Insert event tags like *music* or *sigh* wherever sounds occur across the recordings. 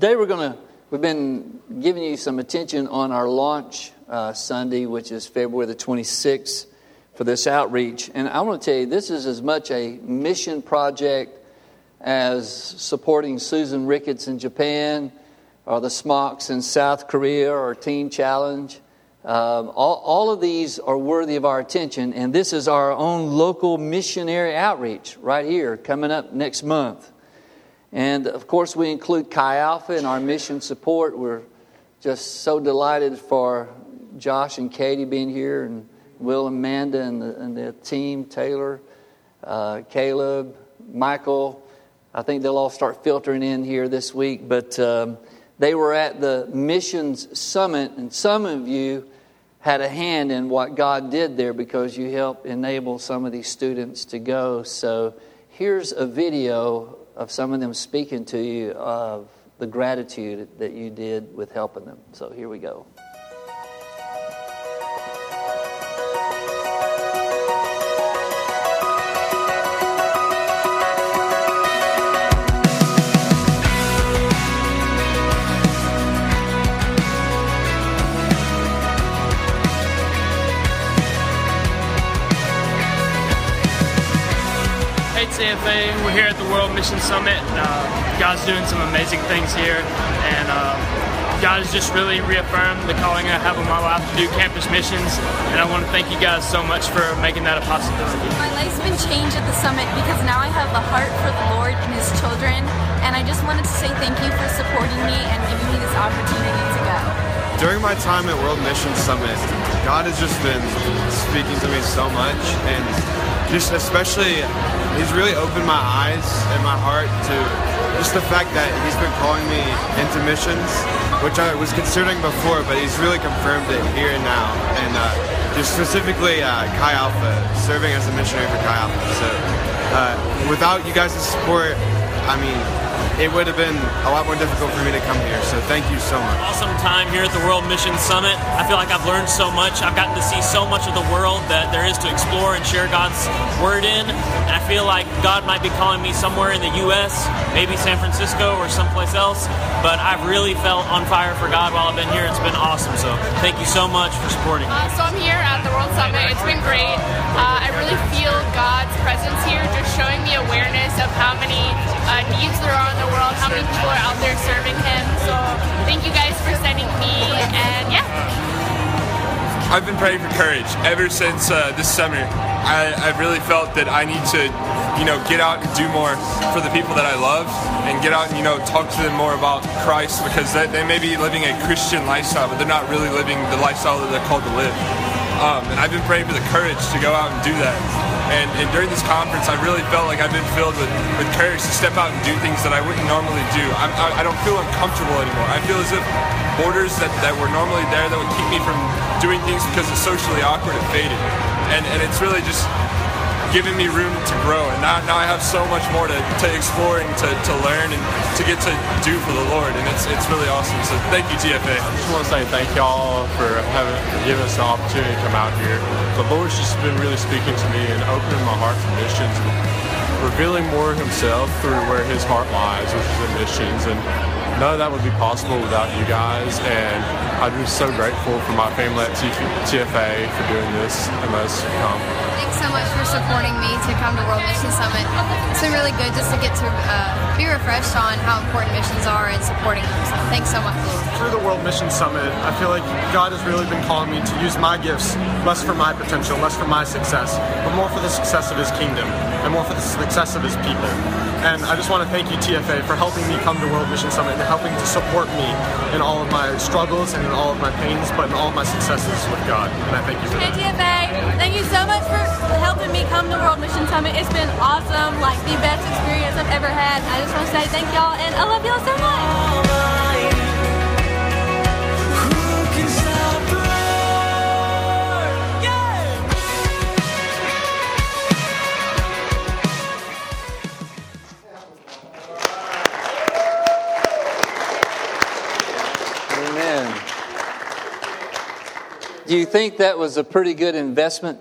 today we're going to, we've been giving you some attention on our launch uh, Sunday, which is February the 26th for this outreach. And I want to tell you, this is as much a mission project as supporting Susan Ricketts in Japan or the Smocks in South Korea or Teen Challenge. Um, all, all of these are worthy of our attention, and this is our own local missionary outreach right here coming up next month. And of course, we include Chi Alpha in our mission support. We're just so delighted for Josh and Katie being here, and Will and Amanda and the, and the team, Taylor, uh, Caleb, Michael. I think they'll all start filtering in here this week, but um, they were at the missions summit, and some of you had a hand in what God did there because you helped enable some of these students to go. So here's a video of some of them speaking to you of the gratitude that you did with helping them. So here we go. CFA. We're here at the World Mission Summit. Uh, God's doing some amazing things here, and uh, God has just really reaffirmed the calling I have on my life to do campus missions. And I want to thank you guys so much for making that a possibility. My life's been changed at the summit because now I have a heart for the Lord and His children. And I just wanted to say thank you for supporting me and giving me this opportunity to go. During my time at World Mission Summit, God has just been speaking to me so much, and just especially he's really opened my eyes and my heart to just the fact that he's been calling me into missions, which I was considering before, but he's really confirmed it here and now. And uh, just specifically uh, Chi Alpha, serving as a missionary for Chi Alpha. So uh, without you guys' support, I mean, it would have been a lot more difficult for me to come here. So thank you so much. Awesome time here at the World Mission Summit. I feel like I've learned so much. I've gotten to see so much of the world that there is to explore and share God's word in. And I feel like God might be calling me somewhere in the U.S., maybe San Francisco or someplace else. But I've really felt on fire for God while I've been here. It's been awesome. So thank you so much for supporting me. Uh, so I'm here at the World Summit. It's been great. Uh, I really feel God's presence here, just showing me awareness of how many uh, needs there are in the world, how many people are out there serving Him. So thank you guys for sending me, and yeah. I've been praying for courage ever since uh, this summer. I, I've really felt that I need to, you know, get out and do more for the people that I love, and get out and you know talk to them more about Christ because they, they may be living a Christian lifestyle, but they're not really living the lifestyle that they're called to live. Um, and I've been praying for the courage to go out and do that. And, and, during this conference, I really felt like I've been filled with, with courage to step out and do things that I wouldn't normally do. I'm, I, I don't feel uncomfortable anymore. I feel as if borders that, that were normally there that would keep me from doing things because it's socially awkward have faded. And, and it's really just given me room to grow. And now, now I have so much more to, to explore and to, to learn and to get to do for the Lord. And it's, it's really awesome. So thank you, TFA. I just want to say thank y'all for having giving us the opportunity to come out here. The Lord's just been really speaking to me and opening my heart for missions revealing more of himself through where his heart lies, which is in missions. And none of that would be possible without you guys. And I'm just so grateful for my family at TFA for doing this and let's come thanks so much for supporting me to come to World Mission Summit. It's been really good just to get to uh, be refreshed on how important missions are and supporting them. So thanks so much. Through the World Mission Summit, I feel like God has really been calling me to use my gifts less for my potential, less for my success, but more for the success of His kingdom and more for the success of His people. And I just want to thank you, TFA, for helping me come to World Mission Summit and helping to support me in all of my struggles and in all of my pains, but in all of my successes with God. And I thank you for hey, that. TFA, thank you so much for helping me come to World Mission Summit. It's been awesome, like the best experience I've ever had. I just want to say thank y'all, and I love y'all so much. Do you think that was a pretty good investment?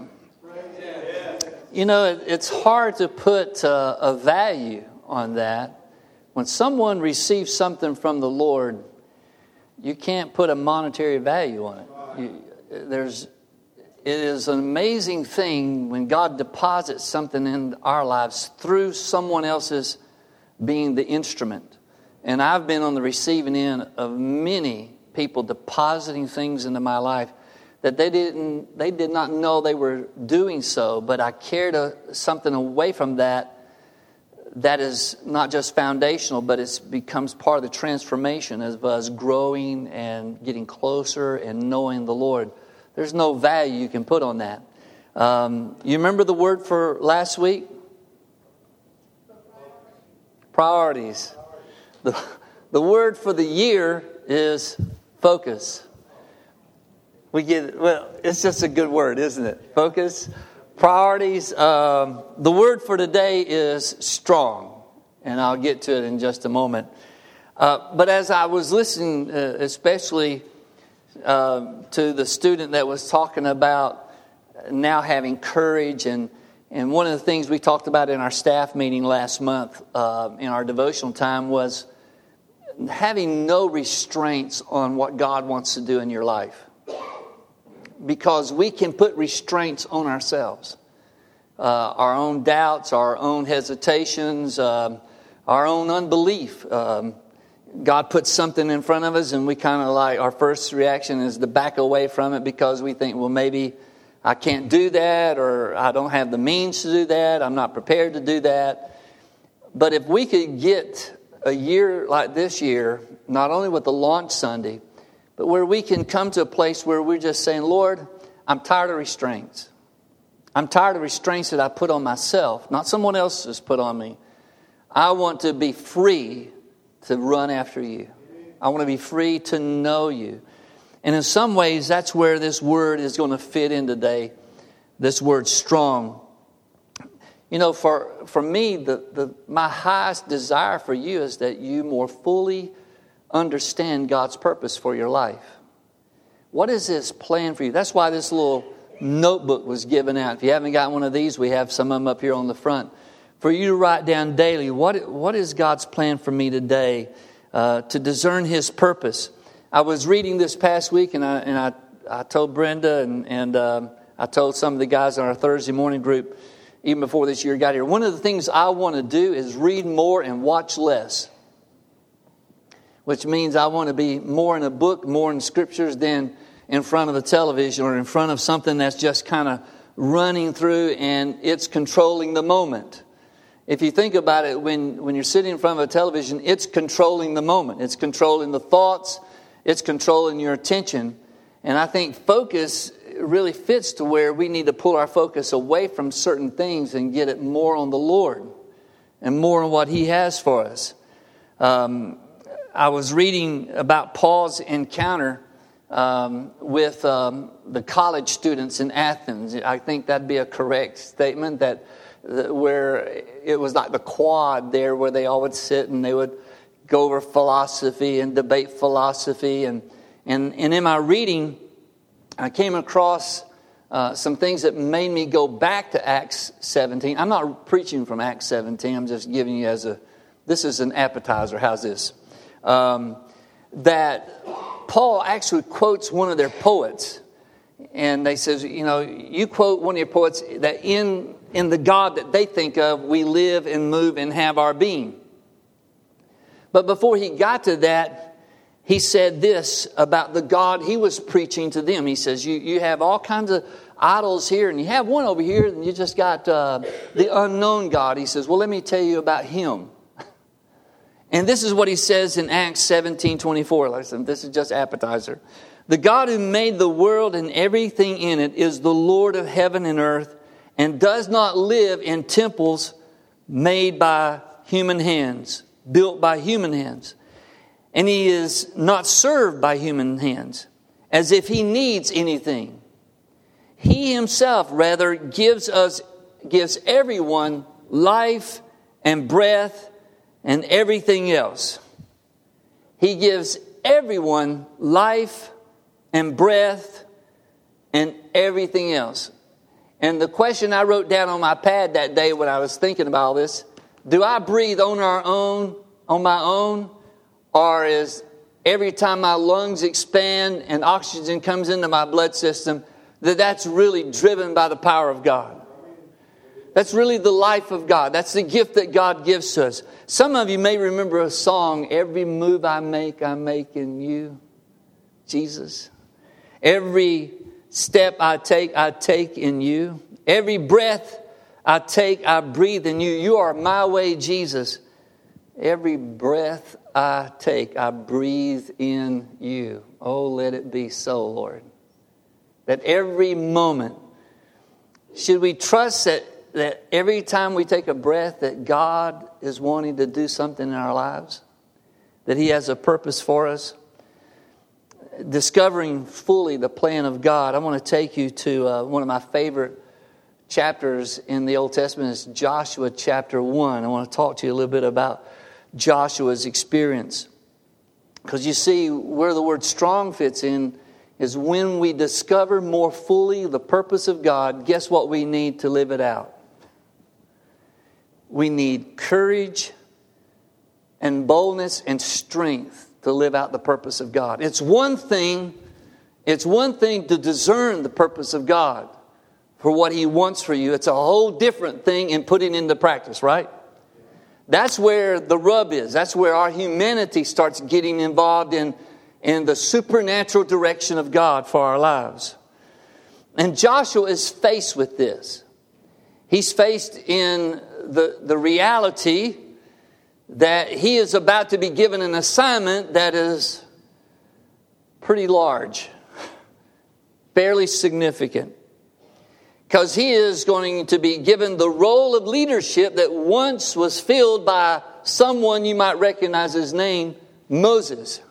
You know, it, it's hard to put uh, a value on that when someone receives something from the Lord, you can't put a monetary value on it. You, there's, it is an amazing thing when God deposits something in our lives through someone else's being the instrument. And I've been on the receiving end of many people depositing things into my life that they didn't they did not know they were doing so but i carried a, something away from that that is not just foundational, but it becomes part of the transformation of us growing and getting closer and knowing the Lord. There's no value you can put on that. Um, you remember the word for last week? Priorities. The, the word for the year is focus. We get, well, it's just a good word, isn't it? Focus. Priorities. Um, the word for today is strong, and I'll get to it in just a moment. Uh, but as I was listening, uh, especially uh, to the student that was talking about now having courage, and, and one of the things we talked about in our staff meeting last month uh, in our devotional time was having no restraints on what God wants to do in your life because we can put restraints on ourselves. Uh, our own doubts, our own hesitations, um, our own unbelief. Um, God puts something in front of us, and we kind of like, our first reaction is to back away from it because we think, well, maybe I can't do that, or I don't have the means to do that, I'm not prepared to do that. But if we could get a year like this year, not only with the launch Sunday, but where we can come to a place where we're just saying, Lord, I'm tired of restraints. I'm tired of restraints that I put on myself, not someone else has put on me. I want to be free to run after you. I want to be free to know you. And in some ways, that's where this word is going to fit in today this word strong. You know, for, for me, the, the, my highest desire for you is that you more fully understand God's purpose for your life. What is His plan for you? That's why this little notebook was given out. If you haven't got one of these, we have some of them up here on the front. For you to write down daily, what, what is God's plan for me today uh, to discern His purpose? I was reading this past week, and I, and I, I told Brenda and, and um, I told some of the guys in our Thursday morning group, even before this year got here, one of the things I want to do is read more and watch less which means I want to be more in a book, more in scriptures than in front of the television or in front of something that's just kind of running through and it's controlling the moment. If you think about it, when, when you're sitting in front of a television, it's controlling the moment. It's controlling the thoughts, it's controlling your attention. And I think focus really fits to where we need to pull our focus away from certain things and get it more on the Lord and more on what He has for us. Um, I was reading about Paul's encounter um, with um, the college students in Athens. I think that'd be a correct statement that, that where it was like the quad there where they all would sit and they would go over philosophy and debate philosophy. And, and, and in my reading, I came across uh, some things that made me go back to Acts 17. I'm not preaching from Acts 17, I'm just giving you as a, this is an appetizer. How's this? Um, that Paul actually quotes one of their poets. And they says, you know, you quote one of your poets that in, in the God that they think of, we live and move and have our being. But before he got to that, he said this about the God he was preaching to them. He says, You, you have all kinds of idols here, and you have one over here, and you just got uh, the unknown God. He says, Well, let me tell you about him. And this is what he says in Acts 17 24. Listen, this is just appetizer. The God who made the world and everything in it is the Lord of heaven and earth and does not live in temples made by human hands, built by human hands. And he is not served by human hands as if he needs anything. He himself rather gives us gives everyone life and breath and everything else. He gives everyone life and breath and everything else. And the question I wrote down on my pad that day when I was thinking about all this do I breathe on our own on my own or is every time my lungs expand and oxygen comes into my blood system, that that's really driven by the power of God. That's really the life of God. That's the gift that God gives to us. Some of you may remember a song, Every Move I Make, I Make in You, Jesus. Every step I take, I take in you. Every breath I take, I breathe in you. You are my way, Jesus. Every breath I take, I breathe in you. Oh, let it be so, Lord. That every moment, should we trust that that every time we take a breath that God is wanting to do something in our lives, that He has a purpose for us. Discovering fully the plan of God, I want to take you to uh, one of my favorite chapters in the Old Testament is Joshua chapter 1. I want to talk to you a little bit about Joshua's experience. Because you see, where the word strong fits in is when we discover more fully the purpose of God, guess what we need to live it out? We need courage and boldness and strength to live out the purpose of God. It's one thing, it's one thing to discern the purpose of God for what He wants for you. It's a whole different thing in putting into practice, right? That's where the rub is. That's where our humanity starts getting involved in, in the supernatural direction of God for our lives. And Joshua is faced with this. He's faced in the, the reality that he is about to be given an assignment that is pretty large, fairly significant. Because he is going to be given the role of leadership that once was filled by someone you might recognize his name, Moses.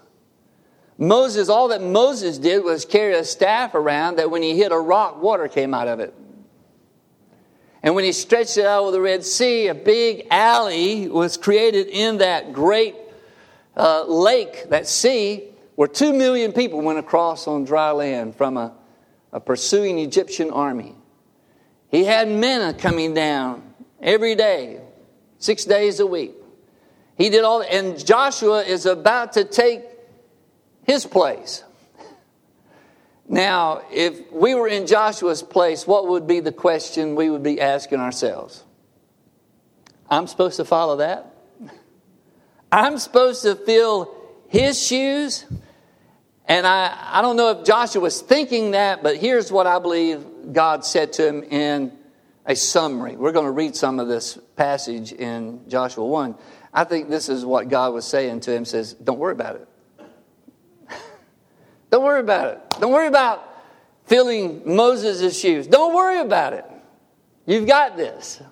Moses, all that Moses did was carry a staff around that when he hit a rock, water came out of it. And when he stretched it out over the Red Sea, a big alley was created in that great uh, lake, that sea, where two million people went across on dry land from a, a pursuing Egyptian army. He had manna coming down every day, six days a week. He did all, and Joshua is about to take his place. Now, if we were in Joshua's place, what would be the question we would be asking ourselves? I'm supposed to follow that? I'm supposed to fill his shoes? And I, I don't know if Joshua was thinking that, but here's what I believe God said to him in a summary. We're going to read some of this passage in Joshua 1. I think this is what God was saying to him says, don't worry about it. Don't worry about it. Don't worry about filling Moses' shoes. Don't worry about it. You've got this.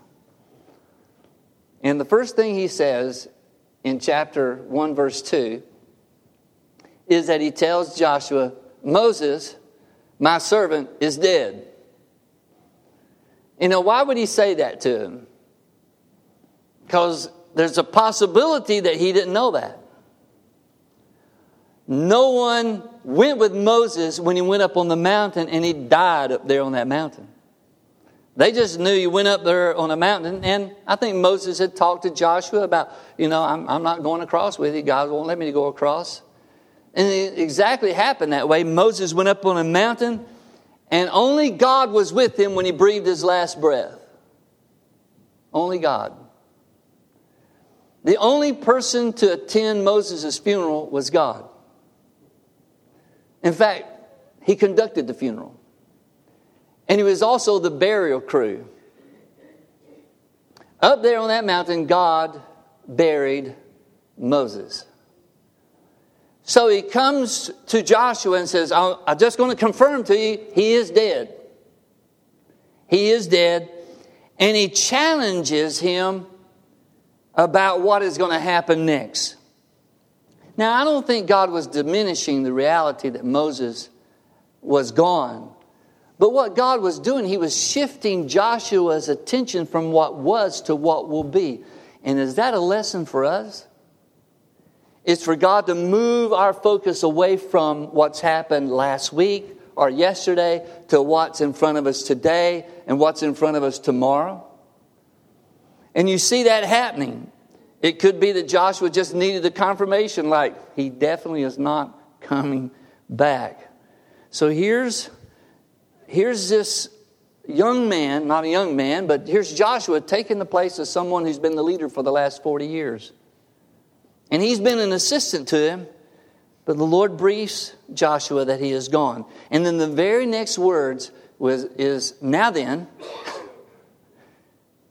And the first thing he says in chapter 1, verse 2, is that he tells Joshua, Moses, my servant, is dead. You know, why would he say that to him? Because there's a possibility that he didn't know that. No one went with Moses when he went up on the mountain and he died up there on that mountain. They just knew he went up there on a mountain, and I think Moses had talked to Joshua about, you know, I'm, I'm not going across with you. God won't let me go across. And it exactly happened that way. Moses went up on a mountain, and only God was with him when he breathed his last breath. Only God. The only person to attend Moses' funeral was God. In fact, he conducted the funeral. And he was also the burial crew. Up there on that mountain, God buried Moses. So he comes to Joshua and says, I'm just going to confirm to you, he is dead. He is dead. And he challenges him about what is going to happen next. Now, I don't think God was diminishing the reality that Moses was gone. But what God was doing, He was shifting Joshua's attention from what was to what will be. And is that a lesson for us? It's for God to move our focus away from what's happened last week or yesterday to what's in front of us today and what's in front of us tomorrow. And you see that happening It could be that Joshua just needed the confirmation, like, he definitely is not coming back. So here's, here's this young man, not a young man, but here's Joshua taking the place of someone who's been the leader for the last 40 years. And he's been an assistant to him, but the Lord briefs Joshua that he is gone. And then the very next words was, is, Now then,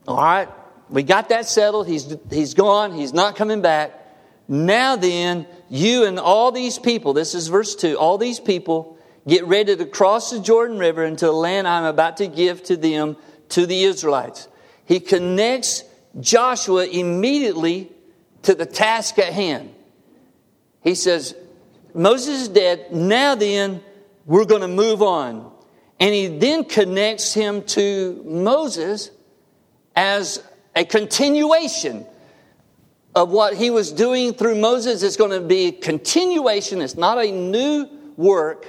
all right, we got that settled. He's, he's gone, he's not coming back. Now then, you and all these people, this is verse 2, all these people get ready to cross the Jordan River into the land I'm about to give to them, to the Israelites. He connects Joshua immediately to the task at hand. He says, Moses is dead. Now then, we're going to move on. And he then connects him to Moses as a continuation of what he was doing through Moses. It's going to be a continuation. It's not a new work.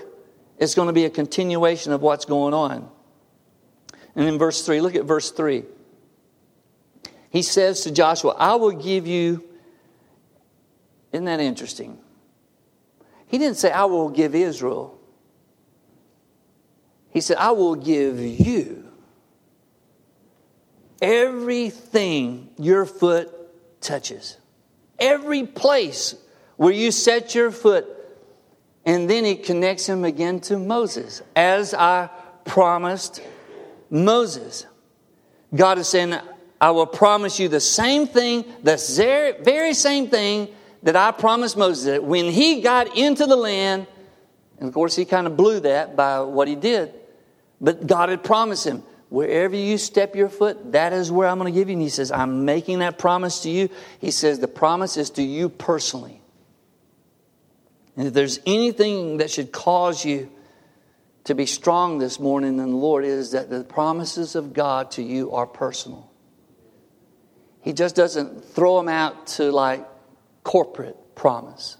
It's going to be a continuation of what's going on. And in verse 3, look at verse 3. He says to Joshua, I will give you isn't that interesting? He didn't say, I will give Israel. He said, I will give you everything your foot touches. Every place where you set your foot. And then he connects him again to Moses, as I promised Moses. God is saying, I will promise you the same thing, the very same thing that I promised Moses that when he got into the land, and of course he kind of blew that by what he did, but God had promised him, wherever you step your foot, that is where I'm going to give you. And he says, I'm making that promise to you. He says, the promise is to you personally. And if there's anything that should cause you to be strong this morning in the Lord, is that the promises of God to you are personal. He just doesn't throw them out to like corporate promise.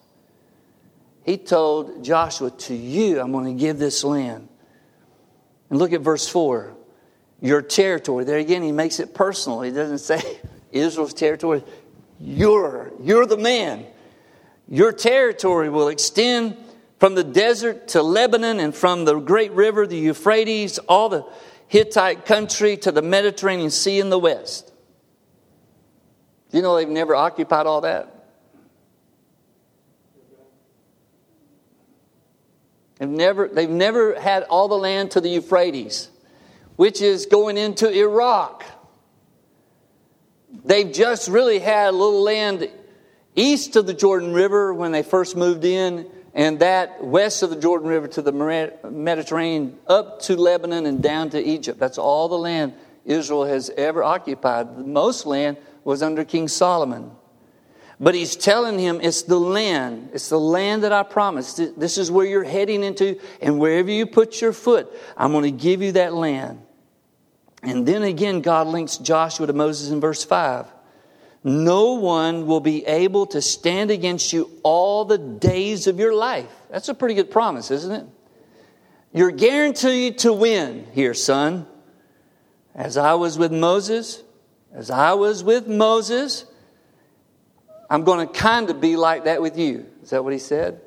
He told Joshua, To you, I'm going to give this land. And look at verse 4 your territory. There again, he makes it personal. He doesn't say *laughs* Israel's territory. You're, you're the man. Your territory will extend from the desert to Lebanon and from the great river, the Euphrates, all the Hittite country to the Mediterranean Sea in the west. You know they've never occupied all that? They've never, they've never had all the land to the Euphrates, which is going into Iraq. They've just really had a little land east of the Jordan River when they first moved in, and that west of the Jordan River to the Mediterranean, up to Lebanon and down to Egypt. That's all the land Israel has ever occupied. Most land was under King Solomon. But he's telling him it's the land. It's the land that I promised. This is where you're heading into, and wherever you put your foot, I'm going to give you that land. And then again, God links Joshua to Moses in verse 5. No one will be able to stand against you all the days of your life. That's a pretty good promise, isn't it? You're guaranteed to win here, son. As I was with Moses, as I was with Moses, I'm going to kind of be like that with you. Is that what he said?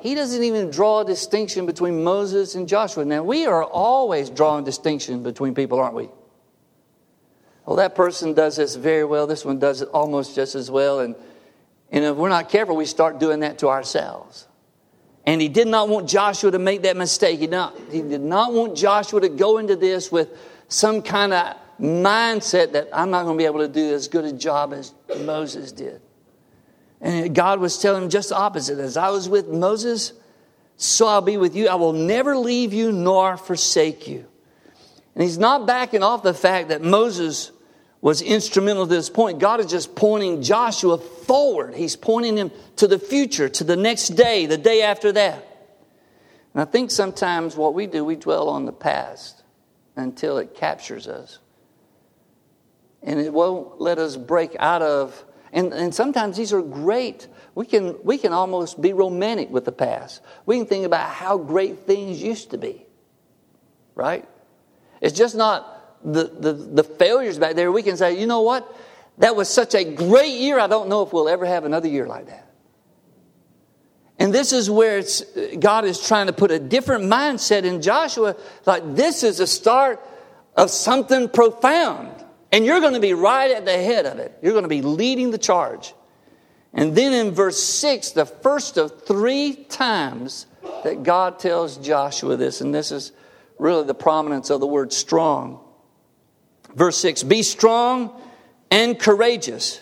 He doesn't even draw a distinction between Moses and Joshua. Now, we are always drawing distinction between people, aren't we? Well, that person does this very well. This one does it almost just as well. And, and if we're not careful, we start doing that to ourselves. And he did not want Joshua to make that mistake. He, not, he did not want Joshua to go into this with some kind of mindset that I'm not going to be able to do as good a job as Moses did. And God was telling him just the opposite. As I was with Moses, so I'll be with you. I will never leave you nor forsake you. And he's not backing off the fact that Moses was instrumental to this point. God is just pointing Joshua forward. He's pointing him to the future, to the next day, the day after that. And I think sometimes what we do, we dwell on the past until it captures us and it won't let us break out of and, and sometimes these are great we can we can almost be romantic with the past we can think about how great things used to be right it's just not the, the, the failures back there we can say you know what That was such a great year. I don't know if we'll ever have another year like that. And this is where God is trying to put a different mindset in Joshua. Like, this is a start of something profound. And you're going to be right at the head of it. You're going to be leading the charge. And then in verse 6, the first of three times that God tells Joshua this, and this is really the prominence of the word strong. Verse 6 Be strong and courageous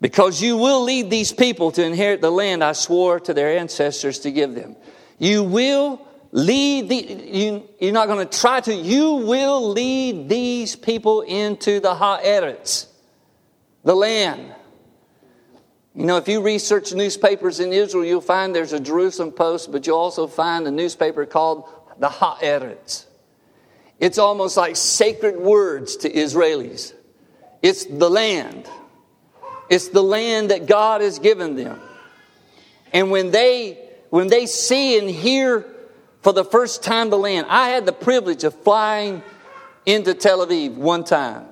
because you will lead these people to inherit the land I swore to their ancestors to give them. You will lead the, you, you're not going to try to, you will lead these people into the Haaretz, the land. You know, if you research newspapers in Israel, you'll find there's a Jerusalem Post, but you'll also find a newspaper called the Haaretz. It's almost like sacred words to Israelis. It's the land. It's the land that God has given them. And when they when they see and hear for the first time to land, I had the privilege of flying into Tel Aviv one time.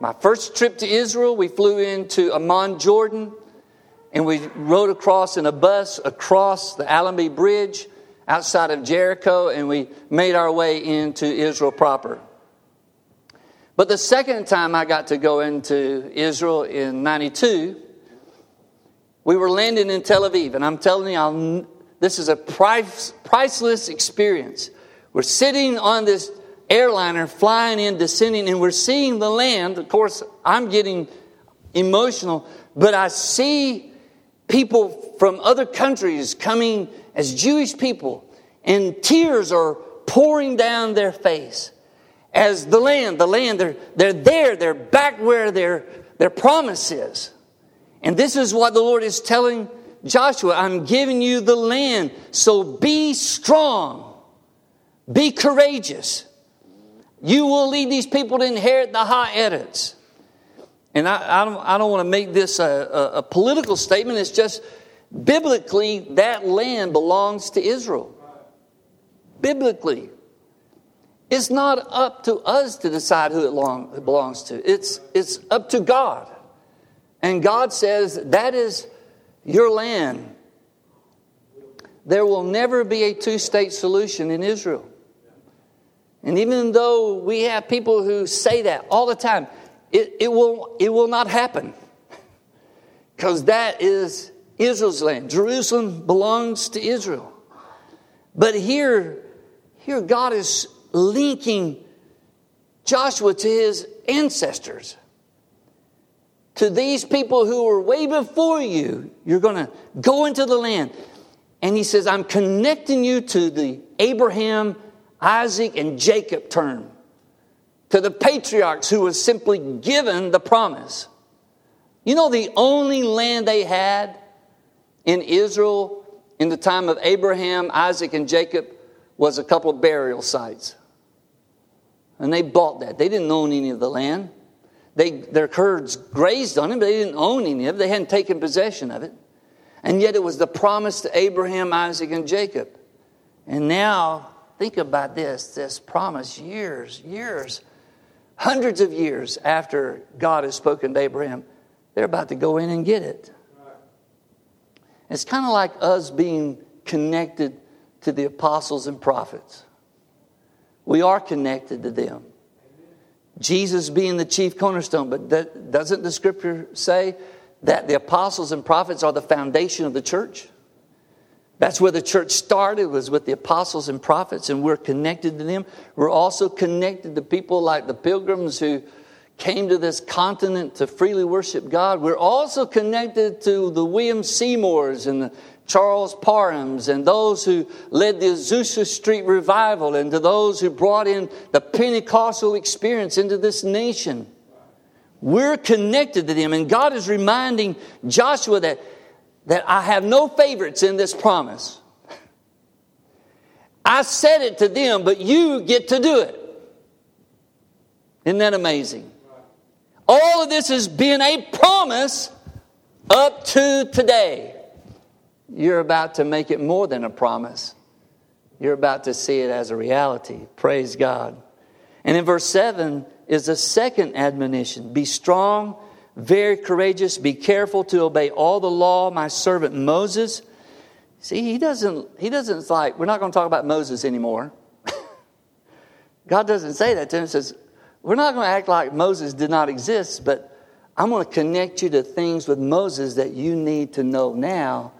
My first trip to Israel, we flew into Amman, Jordan, and we rode across in a bus across the Allenby Bridge outside of Jericho, and we made our way into Israel proper. But the second time I got to go into Israel in 92, we were landing in Tel Aviv. And I'm telling you, I'll, this is a price, priceless experience. We're sitting on this airliner, flying in, descending, and we're seeing the land. Of course, I'm getting emotional, but I see people from other countries coming as Jewish people, and tears are pouring down their face as the land, the land, they're, they're there, they're back where their, their promise is. And this is what the Lord is telling Joshua I'm giving you the land, so be strong, be courageous. You will lead these people to inherit the Haaretz. And I, I, don't, I don't want to make this a, a, a political statement, it's just biblically that land belongs to Israel. Biblically. It's not up to us to decide who it, long, it belongs to. It's, it's up to God. And God says, that is your land. There will never be a two state solution in Israel. And even though we have people who say that all the time, it, it, will, it will not happen. *laughs* Because that is Israel's land. Jerusalem belongs to Israel. But here, here God is linking Joshua to his ancestors. To these people who were way before you, you're going to go into the land. And he says, I'm connecting you to the Abraham, Isaac, and Jacob term, to the patriarchs who was simply given the promise. You know, the only land they had in Israel in the time of Abraham, Isaac, and Jacob was a couple of burial sites. And they bought that. They didn't own any of the land. They, their herds grazed on it, but they didn't own any of it. They hadn't taken possession of it. And yet it was the promise to Abraham, Isaac, and Jacob. And now, think about this this promise years, years, hundreds of years after God has spoken to Abraham, they're about to go in and get it. It's kind of like us being connected to the apostles and prophets. We are connected to them. Jesus being the chief cornerstone, but that, doesn't the scripture say that the apostles and prophets are the foundation of the church? That's where the church started, was with the apostles and prophets, and we're connected to them. We're also connected to people like the pilgrims who came to this continent to freely worship God. We're also connected to the William Seymours and the Charles Parhams and those who led the Azusa Street revival and to those who brought in the Pentecostal experience into this nation. We're connected to them, and God is reminding Joshua that, that I have no favorites in this promise. I said it to them, but you get to do it. Isn't that amazing? All of this has been a promise up to today. You're about to make it more than a promise. You're about to see it as a reality. Praise God. And in verse 7 is a second admonition Be strong, very courageous. Be careful to obey all the law my servant Moses. See, he doesn't, he doesn't like, we're not going to talk about Moses anymore. *laughs* God doesn't say that to him. He says, we're not going to act like Moses did not exist, but I'm going to connect you to things with Moses that you need to know now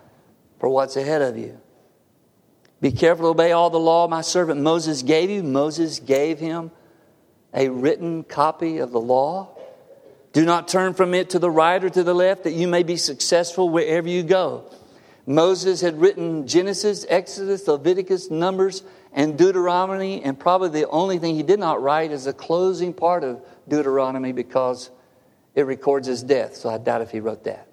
for what's ahead of you. Be careful to obey all the law my servant Moses gave you. Moses gave him a written copy of the law. Do not turn from it to the right or to the left, that you may be successful wherever you go. Moses had written Genesis, Exodus, Leviticus, Numbers, and Deuteronomy, and probably the only thing he did not write is the closing part of Deuteronomy because it records his death. So I doubt if he wrote that.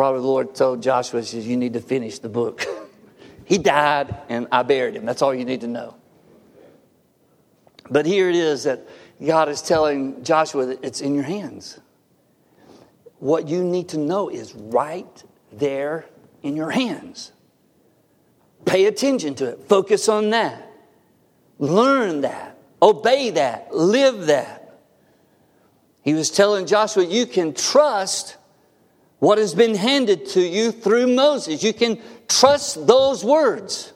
Probably the Lord told Joshua, says, You need to finish the book. *laughs* he died, and I buried him. That's all you need to know. But here it is that God is telling Joshua that it's in your hands. What you need to know is right there in your hands. Pay attention to it, focus on that, learn that, obey that, live that. He was telling Joshua, You can trust what has been handed to you through Moses. You can trust those words.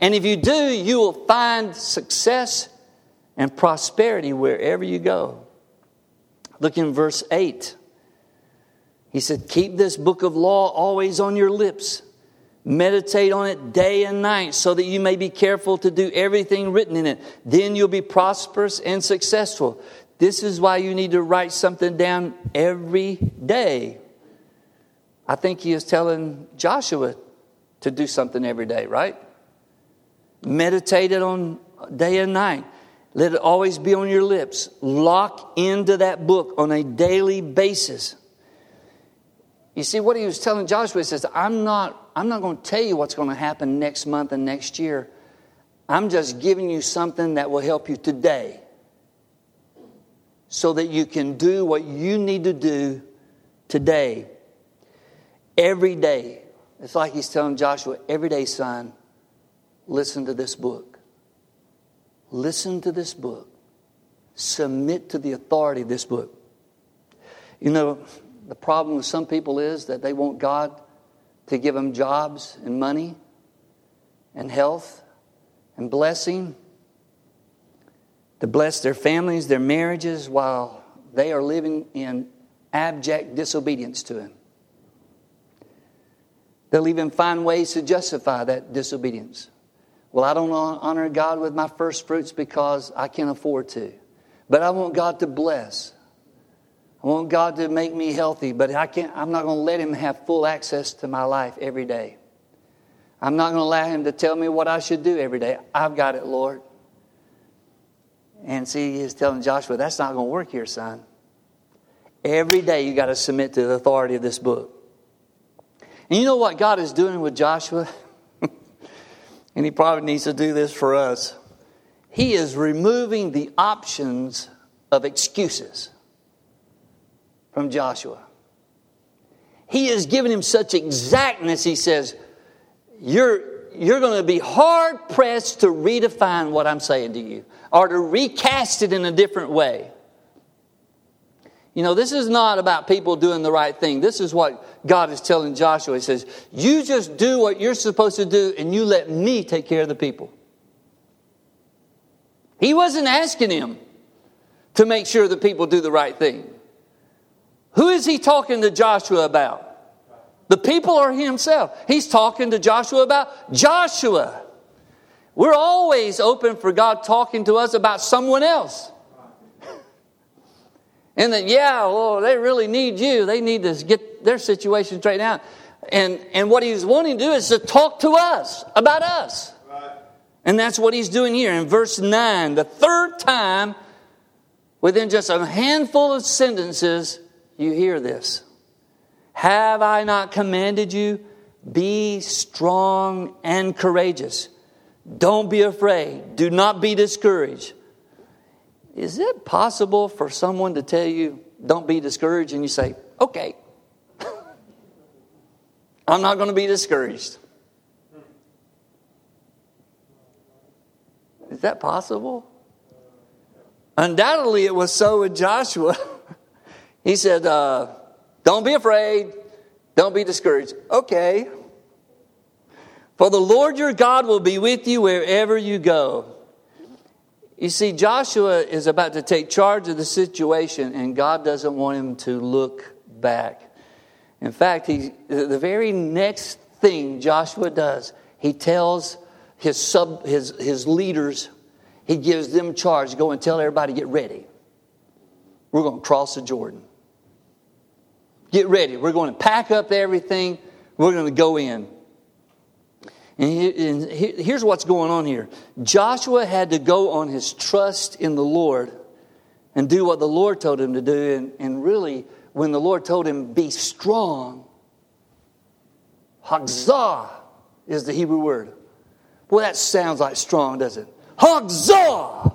And if you do, you will find success and prosperity wherever you go. Look in verse 8. He said, Keep this book of law always on your lips. Meditate on it day and night so that you may be careful to do everything written in it. Then you'll be prosperous and successful. This is why you need to write something down every day. I think he is telling Joshua to do something every day, right? Meditate it on day and night. Let it always be on your lips. Lock into that book on a daily basis. You see, what he was telling Joshua he says, I'm not, I'm not going to tell you what's going to happen next month and next year. I'm just giving you something that will help you today so that you can do what you need to do today. Every day. It's like he's telling Joshua, every day, son, listen to this book. Listen to this book. Submit to the authority of this book. You know, the problem with some people is that they want God to give them jobs and money and health and blessing, to bless their families, their marriages, while they are living in abject disobedience to Him. They'll even find ways to justify that disobedience. Well, I don't honor God with my first fruits because I can't afford to. But I want God to bless. I want God to make me healthy, but I can't, I'm not going to let Him have full access to my life every day. I'm not going to allow Him to tell me what I should do every day. I've got it, Lord. And see, He's telling Joshua, that's not going to work here, son. Every day you got to submit to the authority of this book. And you know what God is doing with Joshua? *laughs* and He probably needs to do this for us. He is removing the options of excuses from Joshua. He is giving him such exactness, he says, You're, you're going to be hard pressed to redefine what I'm saying to you or to recast it in a different way. You know, this is not about people doing the right thing. This is what God is telling Joshua. He says, You just do what you're supposed to do, and you let me take care of the people. He wasn't asking him to make sure the people do the right thing. Who is he talking to Joshua about? The people or himself? He's talking to Joshua about Joshua. We're always open for God talking to us about someone else. And that, yeah, well, they really need you. They need to get their situation straightened out. And, and what he's wanting to do is to talk to us about us. Right. And that's what he's doing here in verse 9. The third time, within just a handful of sentences, you hear this. Have I not commanded you? Be strong and courageous. Don't be afraid. Do not be discouraged. Is it possible for someone to tell you, don't be discouraged, and you say, okay, *laughs* I'm not going to be discouraged? Is that possible? Undoubtedly, it was so with Joshua. *laughs* he said, uh, Don't be afraid, don't be discouraged. Okay. For the Lord your God will be with you wherever you go. You see, Joshua is about to take charge of the situation, and God doesn't want him to look back. In fact, he, the very next thing Joshua does, he tells his, sub, his, his leaders, he gives them charge go and tell everybody, get ready. We're going to cross the Jordan. Get ready. We're going to pack up everything. We're going to go in. And here's what's going on here Joshua had to go on his trust in the Lord and do what the Lord told him to do. And, and really, when the Lord told him, be strong, Hagzah is the Hebrew word. Well, that sounds like strong, doesn't it? Hagzah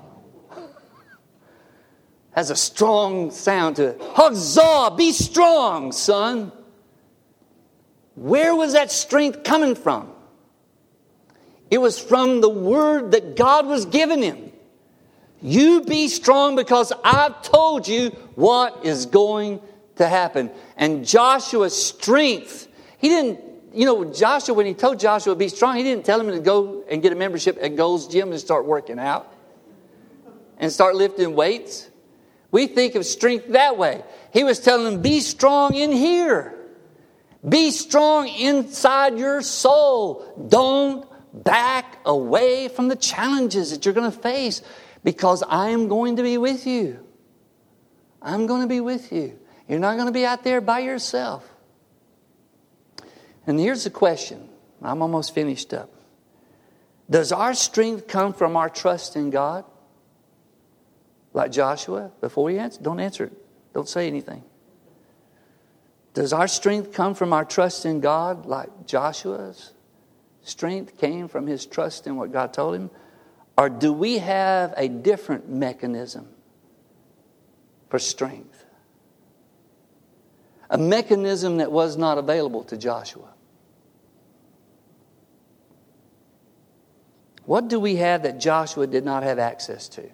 has a strong sound to it. Hagzah, be strong, son. Where was that strength coming from? It was from the word that God was giving him. You be strong because I've told you what is going to happen. And Joshua's strength, he didn't, you know, Joshua, when he told Joshua to be strong, he didn't tell him to go and get a membership at Gold's Gym and start working out and start lifting weights. We think of strength that way. He was telling him, be strong in here. Be strong inside your soul. Don't back away from the challenges that you're going to face because I am going to be with you. I'm going to be with you. You're not going to be out there by yourself. And here's the question I'm almost finished up. Does our strength come from our trust in God? Like Joshua, before you answer, don't answer it. Don't say anything. Does our strength come from our trust in God like Joshua's? Strength came from his trust in what God told him? Or do we have a different mechanism for strength? A mechanism that was not available to Joshua. What do we have that Joshua did not have access to?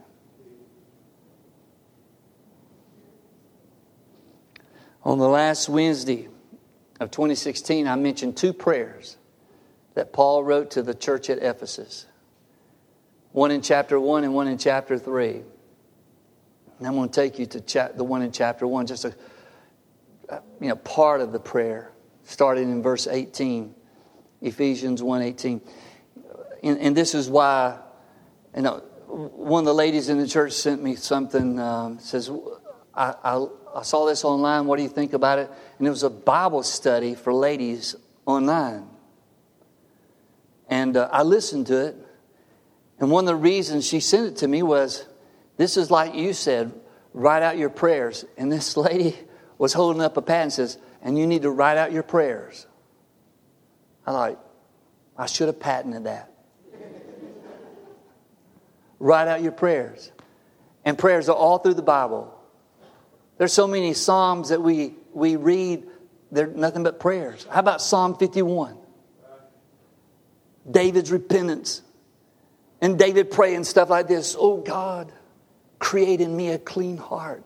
On the last Wednesday of 2016, I mentioned two prayers that Paul wrote to the church at Ephesus one in chapter 1 and one in chapter 3. And I'm going to take you to cha- the one in chapter 1, just a you know, part of the prayer, starting in verse 18, Ephesians 1 18. And, and this is why, you know, one of the ladies in the church sent me something, um, says, I, I, I saw this online. What do you think about it? And it was a Bible study for ladies online. And uh, I listened to it. And one of the reasons she sent it to me was this is like you said, write out your prayers. And this *laughs* lady was holding up a pad and says, and you need to write out your prayers. I like, I should have patented that. *laughs* write out your prayers. And prayers are all through the Bible. There's so many Psalms that we, we read, they're nothing but prayers. How about Psalm 51? David's repentance. And David praying stuff like this Oh God, create in me a clean heart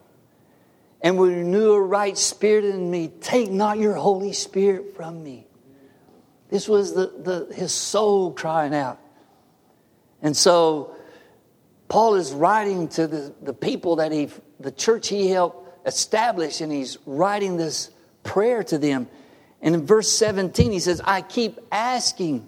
and renew a right spirit in me. Take not your Holy Spirit from me. This was the, the, his soul crying out. And so Paul is writing to the, the people that he, the church he helped establish, and he's writing this prayer to them. And in verse 17, he says, I keep asking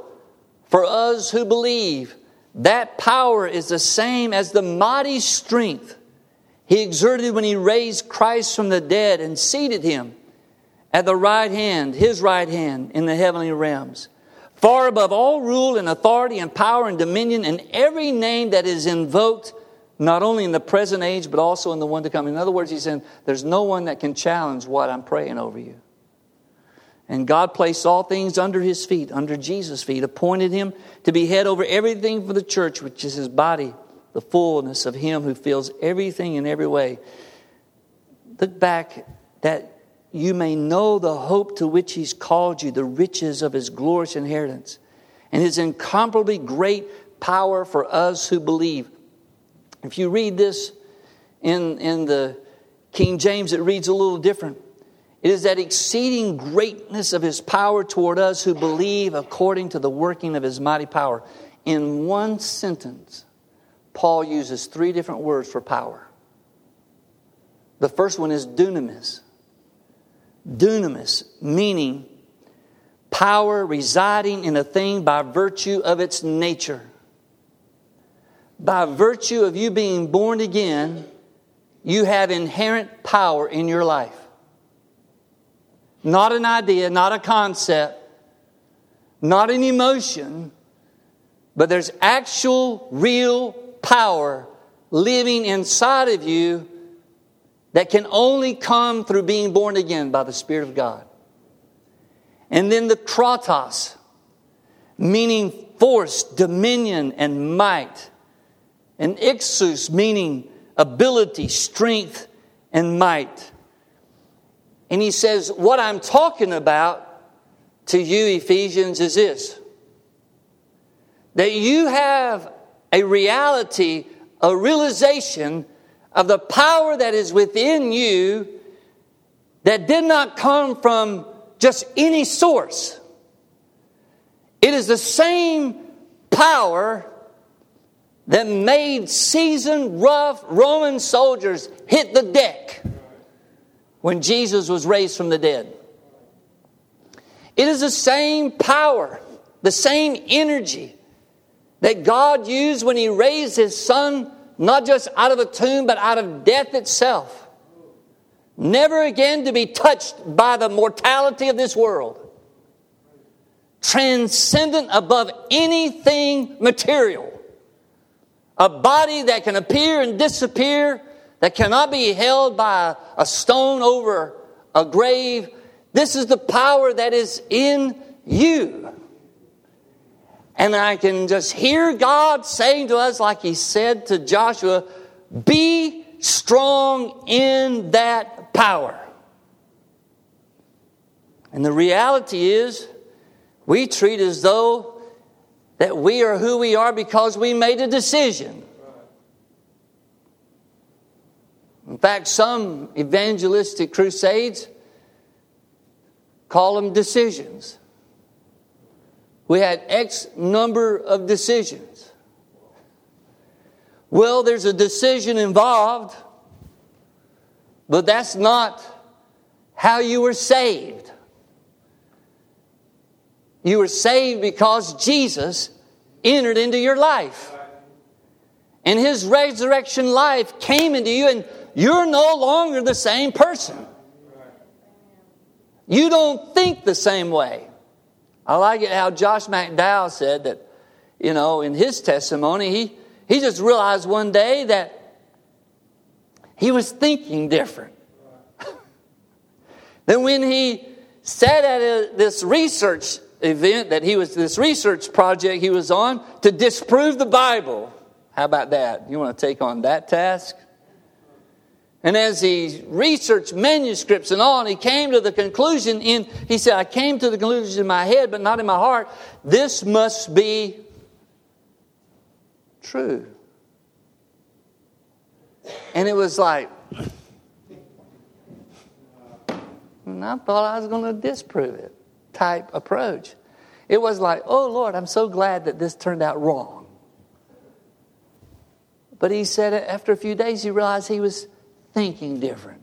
for us who believe, that power is the same as the mighty strength he exerted when he raised Christ from the dead and seated him at the right hand, his right hand, in the heavenly realms, far above all rule and authority and power and dominion and every name that is invoked, not only in the present age, but also in the one to come. In other words, he's saying, There's no one that can challenge what I'm praying over you. And God placed all things under his feet, under Jesus' feet, appointed him to be head over everything for the church, which is his body, the fullness of him who fills everything in every way. Look back that you may know the hope to which he's called you, the riches of his glorious inheritance, and his incomparably great power for us who believe. If you read this in, in the King James, it reads a little different. It is that exceeding greatness of his power toward us who believe according to the working of his mighty power. In one sentence, Paul uses three different words for power. The first one is dunamis. Dunamis, meaning power residing in a thing by virtue of its nature. By virtue of you being born again, you have inherent power in your life. Not an idea, not a concept, not an emotion, but there's actual, real power living inside of you that can only come through being born again by the Spirit of God. And then the kratos, meaning force, dominion, and might. And ischus, meaning ability, strength, and might. And he says, What I'm talking about to you, Ephesians, is this that you have a reality, a realization of the power that is within you that did not come from just any source. It is the same power that made seasoned, rough Roman soldiers hit the deck when Jesus was raised from the dead. It is the same power, the same energy that God used when He raised His Son, not just out of a tomb, but out of death itself. Never again to be touched by the mortality of this world. Transcendent above anything material. A body that can appear and disappear that cannot be held by a stone over a grave. This is the power that is in you. And I can just hear God saying to us, like He said to Joshua, be strong in that power. And the reality is, we treat as though that we are who we are because we made a decision. In fact, some evangelistic crusades call them decisions. We had X number of decisions. Well, there's a decision involved, but that's not how you were saved. You were saved because Jesus entered into your life. And his resurrection life came into you, and you're no longer the same person. You don't think the same way. I like it how Josh McDowell said that, you know, in his testimony, he, he just realized one day that he was thinking different. *laughs* then when he sat at a, this research event that he was, this research project he was on to disprove the Bible. How about that? You want to take on that task? And as he researched manuscripts and all, and he came to the conclusion in, he said, I came to the conclusion in my head, but not in my heart. This must be true. And it was like, and I thought I was going to disprove it type approach. It was like, oh Lord, I'm so glad that this turned out wrong. But he said after a few days, he realized he was thinking different.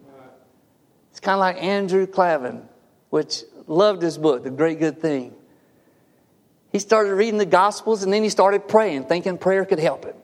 It's kind of like Andrew Klavan, which loved his book, The Great Good Thing. He started reading the Gospels and then he started praying, thinking prayer could help him.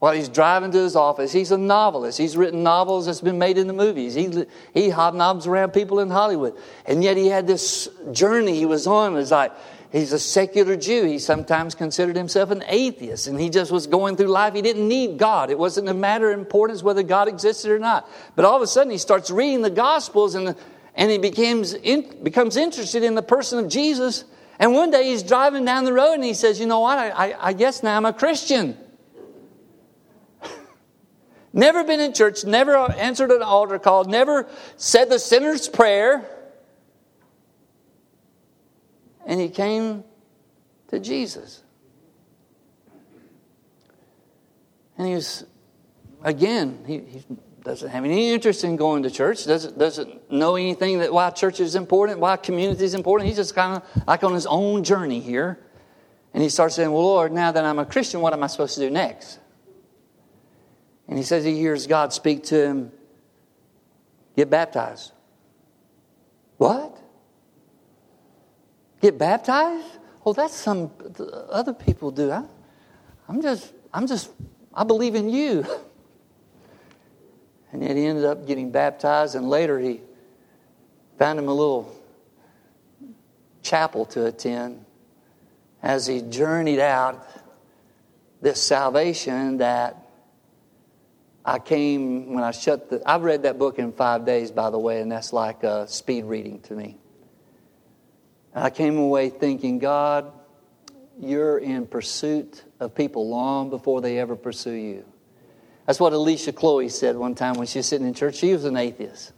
While he's driving to his office, he's a novelist. He's written novels that's been made into movies. He, he hobnobs around people in Hollywood. And yet he had this journey he was on. It was like, He's a secular Jew. He sometimes considered himself an atheist, and he just was going through life. He didn't need God. It wasn't a matter of importance whether God existed or not. But all of a sudden, he starts reading the Gospels, and, and he becomes, in, becomes interested in the person of Jesus. And one day he's driving down the road, and he says, You know what? I, I, I guess now I'm a Christian. *laughs* never been in church, never answered an altar call, never said the sinner's prayer and he came to Jesus. And he was, again, he, he, doesn't have any interest in going to church, doesn't, doesn't know anything that why church is important, why community is important. He's just kind of like on his own journey here. And he starts saying, Well, Lord, now that I'm a Christian, what am I supposed to do next? And he says he hears God speak to him, Get baptized. What? Get baptized? Well, that's some other people do. I, I'm just, I'm just, I believe in you. *laughs* And yet he ended up getting baptized, and later he found him a little chapel to attend as he journeyed out this salvation that I came when I shut the. I've read that book in five days, by the way, and that's like a speed reading to me. And I came away thinking, God, you're in pursuit of people long before they ever pursue you. That's what Alicia Chole said one time when she was sitting in church. She was an atheist.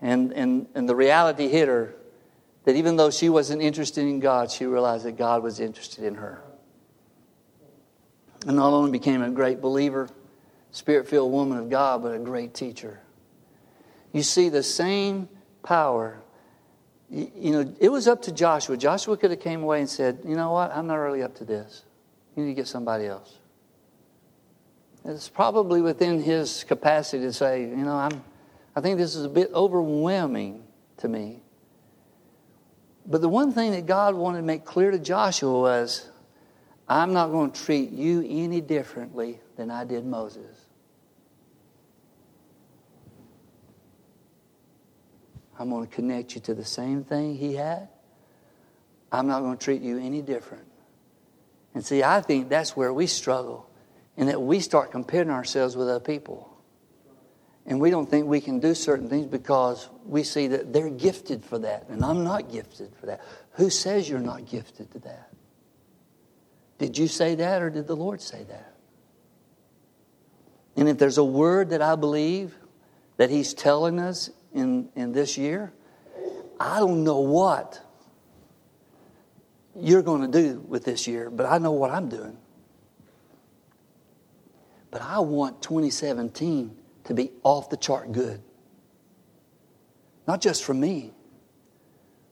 And, and, and the reality hit her that even though she wasn't interested in God, she realized that God was interested in her. And not only became a great believer, spirit filled woman of God, but a great teacher. You see the same power you know, it was up to Joshua. Joshua could have came away and said, you know what, I'm not really up to this. You need to get somebody else. It's probably within his capacity to say, you know, I'm, I think this is a bit overwhelming to me. But the one thing that God wanted to make clear to Joshua was, I'm not going to treat you any differently than I did Moses. I'm going to connect you to the same thing he had. I'm not going to treat you any different. And see, I think that's where we struggle, in that we start comparing ourselves with other people. And we don't think we can do certain things because we see that they're gifted for that, and I'm not gifted for that. Who says you're not gifted to that? Did you say that, or did the Lord say that? And if there's a word that I believe that He's telling us in, in this year, I don't know what you're going to do with this year, but I know what I'm doing. But I want 2017 to be off the chart good. Not just for me,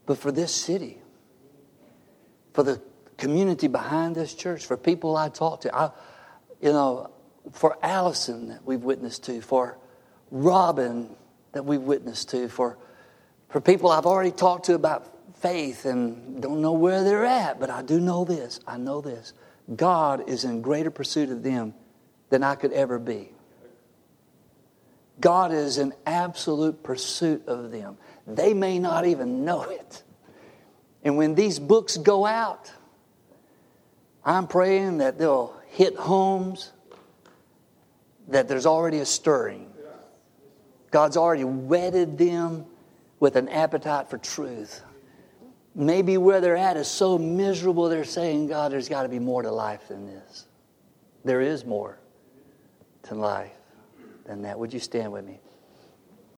but for this city, for the community behind this church, for people I talk to. I, you know, for Allison that we've witnessed to, for Robin that we've witnessed to, for, for people I've already talked to about faith and don't know where they're at, but I do know this. I know this. God is in greater pursuit of them than I could ever be. God is in absolute pursuit of them. They may not even know it. And when these books go out, I'm praying that they'll hit homes, that there's already a stirring. God's already wedded them with an appetite for truth. Maybe where they're at is so miserable, they're saying, God, there's got to be more to life than this. There is more to life than that. Would you stand with me?